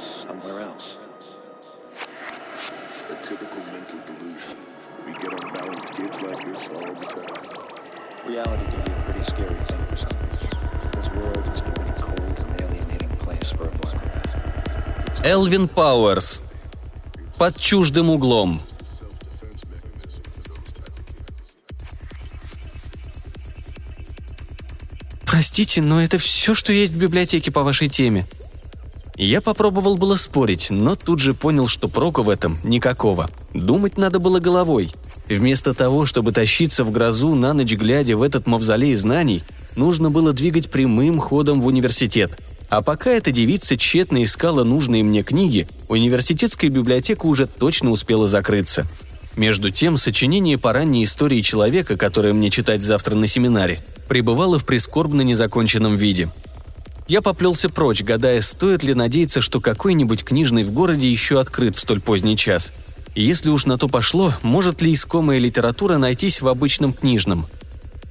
somewhere else. A typical mental delusion. We get unbalanced kids like this all the time. Reality can be a pretty scary thing for some people. This world is a really cold and alienating place for a like us. Элвин Пауэрс. Под чуждым углом. Of. Простите, но это все, что есть в библиотеке по вашей теме. Я попробовал было спорить, но тут же понял, что прока в этом никакого. Думать надо было головой. Вместо того, чтобы тащиться в грозу на ночь глядя в этот мавзолей знаний, нужно было двигать прямым ходом в университет. А пока эта девица тщетно искала нужные мне книги, университетская библиотека уже точно успела закрыться. Между тем, сочинение по ранней истории человека, которое мне читать завтра на семинаре, пребывало в прискорбно незаконченном виде. Я поплелся прочь, гадая, стоит ли надеяться, что какой-нибудь книжный в городе еще открыт в столь поздний час. И если уж на то пошло, может ли искомая литература найтись в обычном книжном?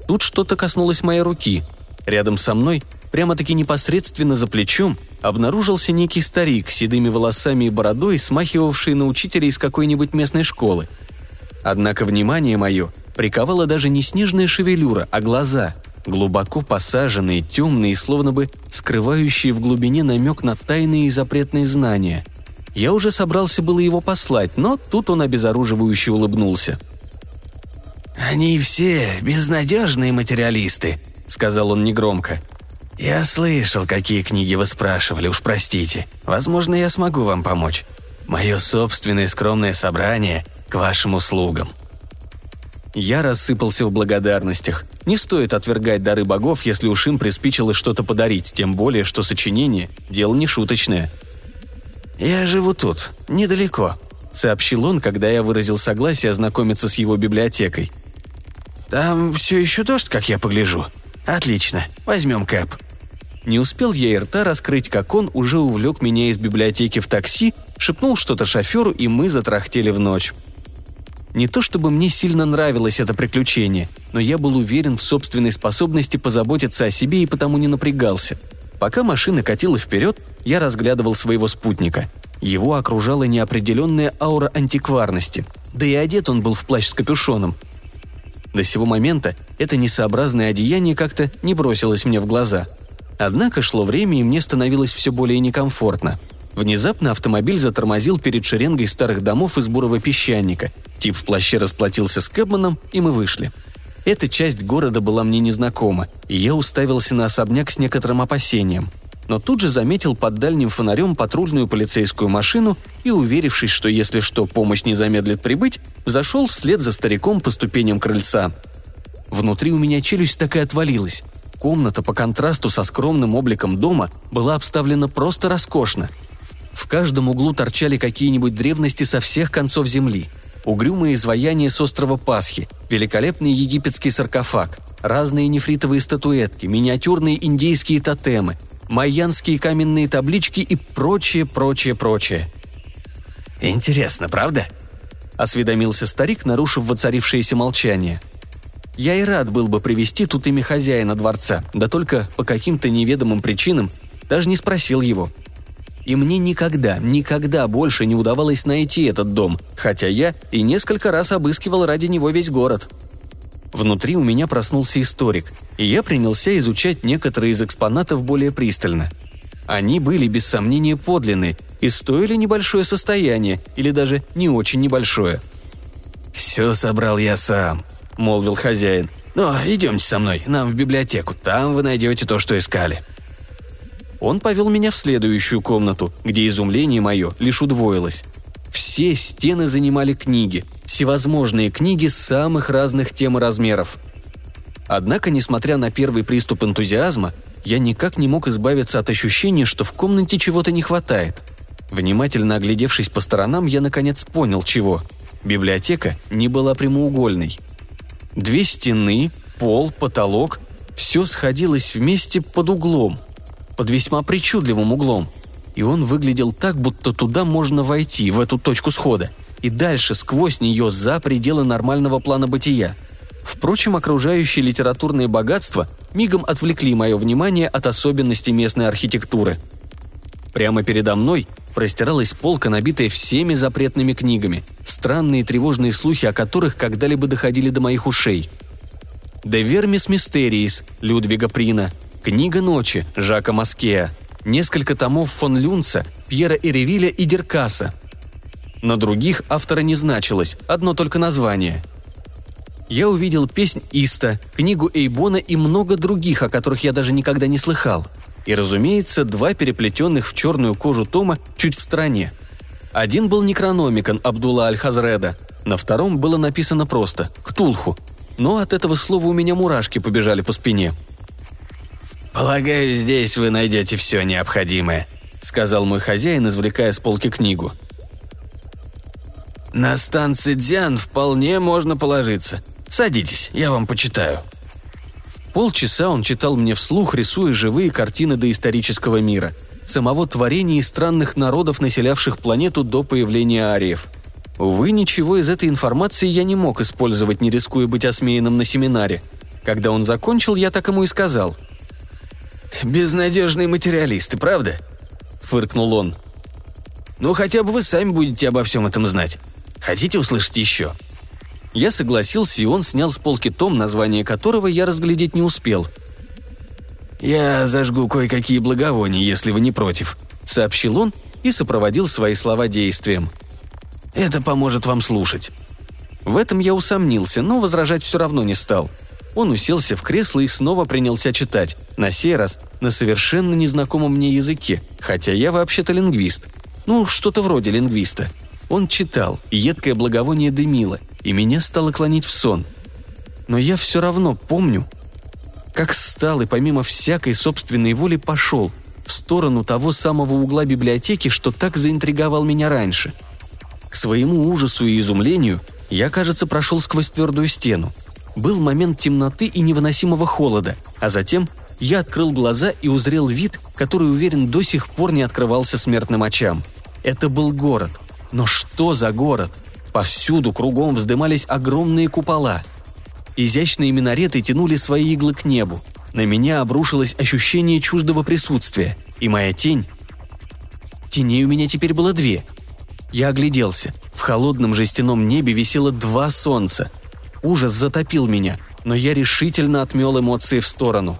Тут что-то коснулось моей руки. Рядом со мной, прямо-таки непосредственно за плечом, обнаружился некий старик с седыми волосами и бородой, смахивавший на учителя из какой-нибудь местной школы. Однако внимание мое приковала даже не снежная шевелюра, а глаза, глубоко посаженные, темные, словно бы скрывающие в глубине намек на тайные и запретные знания. Я уже собрался было его послать, но тут он обезоруживающе улыбнулся. «Они все безнадежные материалисты», — сказал он негромко. «Я слышал, какие книги вы спрашивали, уж простите. Возможно, я смогу вам помочь. Мое собственное скромное собрание к вашим услугам». Я рассыпался в благодарностях. Не стоит отвергать дары богов, если уж им приспичило что-то подарить, тем более, что сочинение – дело не шуточное. «Я живу тут, недалеко», – сообщил он, когда я выразил согласие ознакомиться с его библиотекой. «Там все еще дождь, как я погляжу. Отлично, возьмем кэп». Не успел я и рта раскрыть, как он уже увлек меня из библиотеки в такси, шепнул что-то шоферу, и мы затрахтели в ночь. Не то чтобы мне сильно нравилось это приключение, но я был уверен в собственной способности позаботиться о себе и потому не напрягался. Пока машина катила вперед, я разглядывал своего спутника. Его окружала неопределенная аура антикварности. Да и одет он был в плащ с капюшоном. До сего момента это несообразное одеяние как-то не бросилось мне в глаза. Однако шло время, и мне становилось все более некомфортно. Внезапно автомобиль затормозил перед шеренгой старых домов из бурого песчаника. Тип в плаще расплатился с Кэбманом, и мы вышли. Эта часть города была мне незнакома, и я уставился на особняк с некоторым опасением. Но тут же заметил под дальним фонарем патрульную полицейскую машину и, уверившись, что если что, помощь не замедлит прибыть, зашел вслед за стариком по ступеням крыльца. Внутри у меня челюсть так и отвалилась. Комната по контрасту со скромным обликом дома была обставлена просто роскошно. В каждом углу торчали какие-нибудь древности со всех концов земли. Угрюмые изваяния с острова Пасхи, великолепный египетский саркофаг, разные нефритовые статуэтки, миниатюрные индейские тотемы, майянские каменные таблички и прочее, прочее, прочее. «Интересно, правда?» – осведомился старик, нарушив воцарившееся молчание. Я и рад был бы привести тут имя хозяина дворца, да только по каким-то неведомым причинам даже не спросил его – и мне никогда, никогда больше не удавалось найти этот дом, хотя я и несколько раз обыскивал ради него весь город. Внутри у меня проснулся историк, и я принялся изучать некоторые из экспонатов более пристально. Они были, без сомнения, подлинны и стоили небольшое состояние, или даже не очень небольшое. «Все собрал я сам», — молвил хозяин. «Но идемте со мной, нам в библиотеку, там вы найдете то, что искали». Он повел меня в следующую комнату, где изумление мое лишь удвоилось. Все стены занимали книги, всевозможные книги самых разных тем и размеров. Однако, несмотря на первый приступ энтузиазма, я никак не мог избавиться от ощущения, что в комнате чего-то не хватает. Внимательно оглядевшись по сторонам, я наконец понял, чего. Библиотека не была прямоугольной. Две стены, пол, потолок – все сходилось вместе под углом – под весьма причудливым углом. И он выглядел так, будто туда можно войти, в эту точку схода, и дальше сквозь нее за пределы нормального плана бытия. Впрочем, окружающие литературные богатства мигом отвлекли мое внимание от особенностей местной архитектуры. Прямо передо мной простиралась полка, набитая всеми запретными книгами, странные тревожные слухи о которых когда-либо доходили до моих ушей. «De Vermis Mysteriis» Людвига Прина, «Книга ночи» Жака Маскея, несколько томов фон Люнца, Пьера Эревиля и Деркаса. На других автора не значилось, одно только название. Я увидел песнь Иста, книгу Эйбона и много других, о которых я даже никогда не слыхал – и, разумеется, два переплетенных в черную кожу тома чуть в стороне. Один был Некрономикон Абдулла Аль-Хазреда, на втором было написано просто «Ктулху», но от этого слова у меня мурашки побежали по спине. «Полагаю, здесь вы найдете все необходимое», — сказал мой хозяин, извлекая с полки книгу. «На станции Дзян вполне можно положиться. Садитесь, я вам почитаю». Полчаса он читал мне вслух, рисуя живые картины доисторического мира, самого творения и странных народов, населявших планету до появления ариев. Увы, ничего из этой информации я не мог использовать, не рискуя быть осмеянным на семинаре. Когда он закончил, я так ему и сказал. «Безнадежные материалисты, правда?» – фыркнул он. «Ну, хотя бы вы сами будете обо всем этом знать. Хотите услышать еще?» Я согласился, и он снял с полки том, название которого я разглядеть не успел. «Я зажгу кое-какие благовония, если вы не против», — сообщил он и сопроводил свои слова действием. «Это поможет вам слушать». В этом я усомнился, но возражать все равно не стал. Он уселся в кресло и снова принялся читать, на сей раз на совершенно незнакомом мне языке, хотя я вообще-то лингвист. Ну, что-то вроде лингвиста. Он читал, едкое благовоние дымило, и меня стало клонить в сон. Но я все равно помню, как встал и помимо всякой собственной воли пошел в сторону того самого угла библиотеки, что так заинтриговал меня раньше. К своему ужасу и изумлению я, кажется, прошел сквозь твердую стену. Был момент темноты и невыносимого холода, а затем я открыл глаза и узрел вид, который, уверен, до сих пор не открывался смертным очам. Это был город. Но что за город? Повсюду кругом вздымались огромные купола. Изящные минареты тянули свои иглы к небу. На меня обрушилось ощущение чуждого присутствия, и моя тень... Теней у меня теперь было две. Я огляделся. В холодном жестяном небе висело два солнца. Ужас затопил меня, но я решительно отмел эмоции в сторону.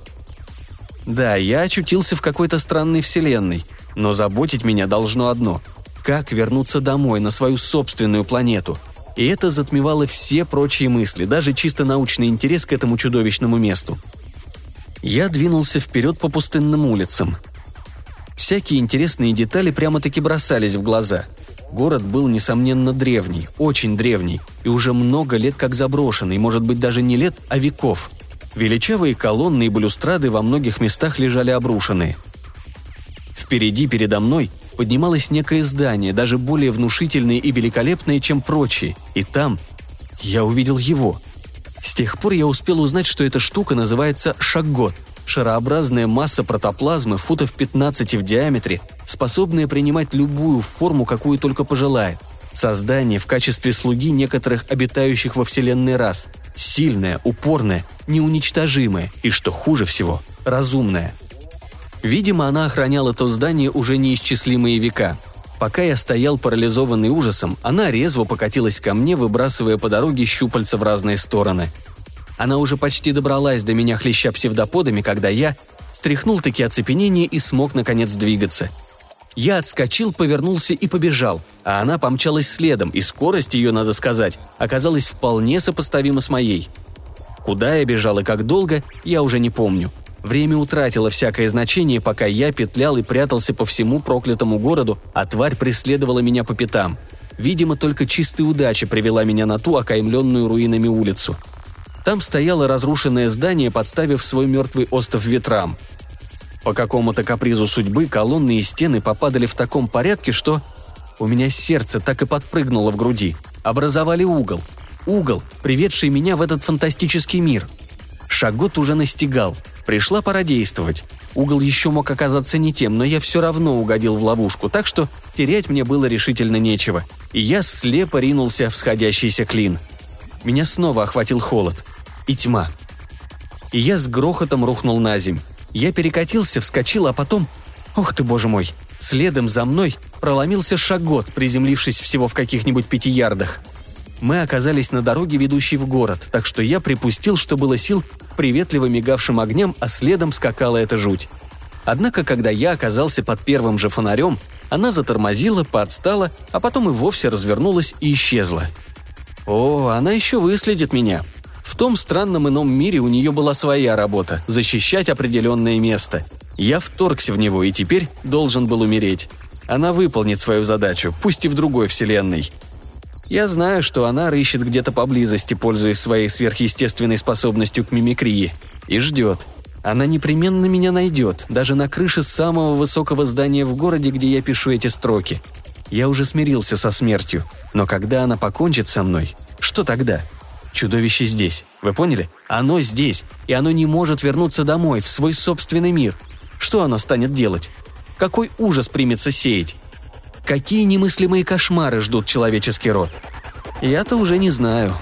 Да, я очутился в какой-то странной вселенной, но заботить меня должно одно — как вернуться домой, на свою собственную планету. И это затмевало все прочие мысли, даже чисто научный интерес к этому чудовищному месту. Я двинулся вперед по пустынным улицам. Всякие интересные детали прямо-таки бросались в глаза. Город был, несомненно, древний, очень древний, и уже много лет как заброшенный, может быть, даже не лет, а веков. Величавые колонны и балюстрады во многих местах лежали обрушенные. Впереди, передо мной, поднималось некое здание, даже более внушительное и великолепное, чем прочие, и там я увидел его. С тех пор я успел узнать, что эта штука называется шаггот – шарообразная масса протоплазмы футов 15 в диаметре, способная принимать любую форму, какую только пожелает. Создание в качестве слуги некоторых обитающих во Вселенной рас. Сильное, упорное, неуничтожимое и, что хуже всего, разумное – Видимо, она охраняла то здание уже неисчислимые века. Пока я стоял парализованный ужасом, она резво покатилась ко мне, выбрасывая по дороге щупальца в разные стороны. Она уже почти добралась до меня, хлеща псевдоподами, когда я стряхнул таки оцепенение и смог, наконец, двигаться. Я отскочил, повернулся и побежал, а она помчалась следом, и скорость ее, надо сказать, оказалась вполне сопоставима с моей. Куда я бежал и как долго, я уже не помню – Время утратило всякое значение, пока я петлял и прятался по всему проклятому городу, а тварь преследовала меня по пятам. Видимо, только чистая удача привела меня на ту окаймленную руинами улицу. Там стояло разрушенное здание, подставив свой мертвый остов ветрам. По какому-то капризу судьбы колонны и стены попадали в таком порядке, что... У меня сердце так и подпрыгнуло в груди. Образовали угол. Угол, приведший меня в этот фантастический мир. Шагот уже настигал – Пришла пора действовать. Угол еще мог оказаться не тем, но я все равно угодил в ловушку, так что терять мне было решительно нечего. И я слепо ринулся в сходящийся клин. Меня снова охватил холод. И тьма. И я с грохотом рухнул на земь. Я перекатился, вскочил, а потом Ух ты, боже мой! Следом за мной проломился шагот, приземлившись всего в каких-нибудь пяти ярдах. Мы оказались на дороге, ведущей в город, так что я припустил, что было сил, приветливо мигавшим огням, а следом скакала эта жуть. Однако, когда я оказался под первым же фонарем, она затормозила, подстала, а потом и вовсе развернулась и исчезла. О, она еще выследит меня. В том странном ином мире у нее была своя работа – защищать определенное место. Я вторгся в него и теперь должен был умереть. Она выполнит свою задачу, пусть и в другой вселенной. Я знаю, что она рыщет где-то поблизости, пользуясь своей сверхъестественной способностью к мимикрии. И ждет. Она непременно меня найдет, даже на крыше самого высокого здания в городе, где я пишу эти строки. Я уже смирился со смертью, но когда она покончит со мной, что тогда? Чудовище здесь, вы поняли? Оно здесь, и оно не может вернуться домой, в свой собственный мир. Что оно станет делать? Какой ужас примется сеять? Какие немыслимые кошмары ждут человеческий род? Я-то уже не знаю.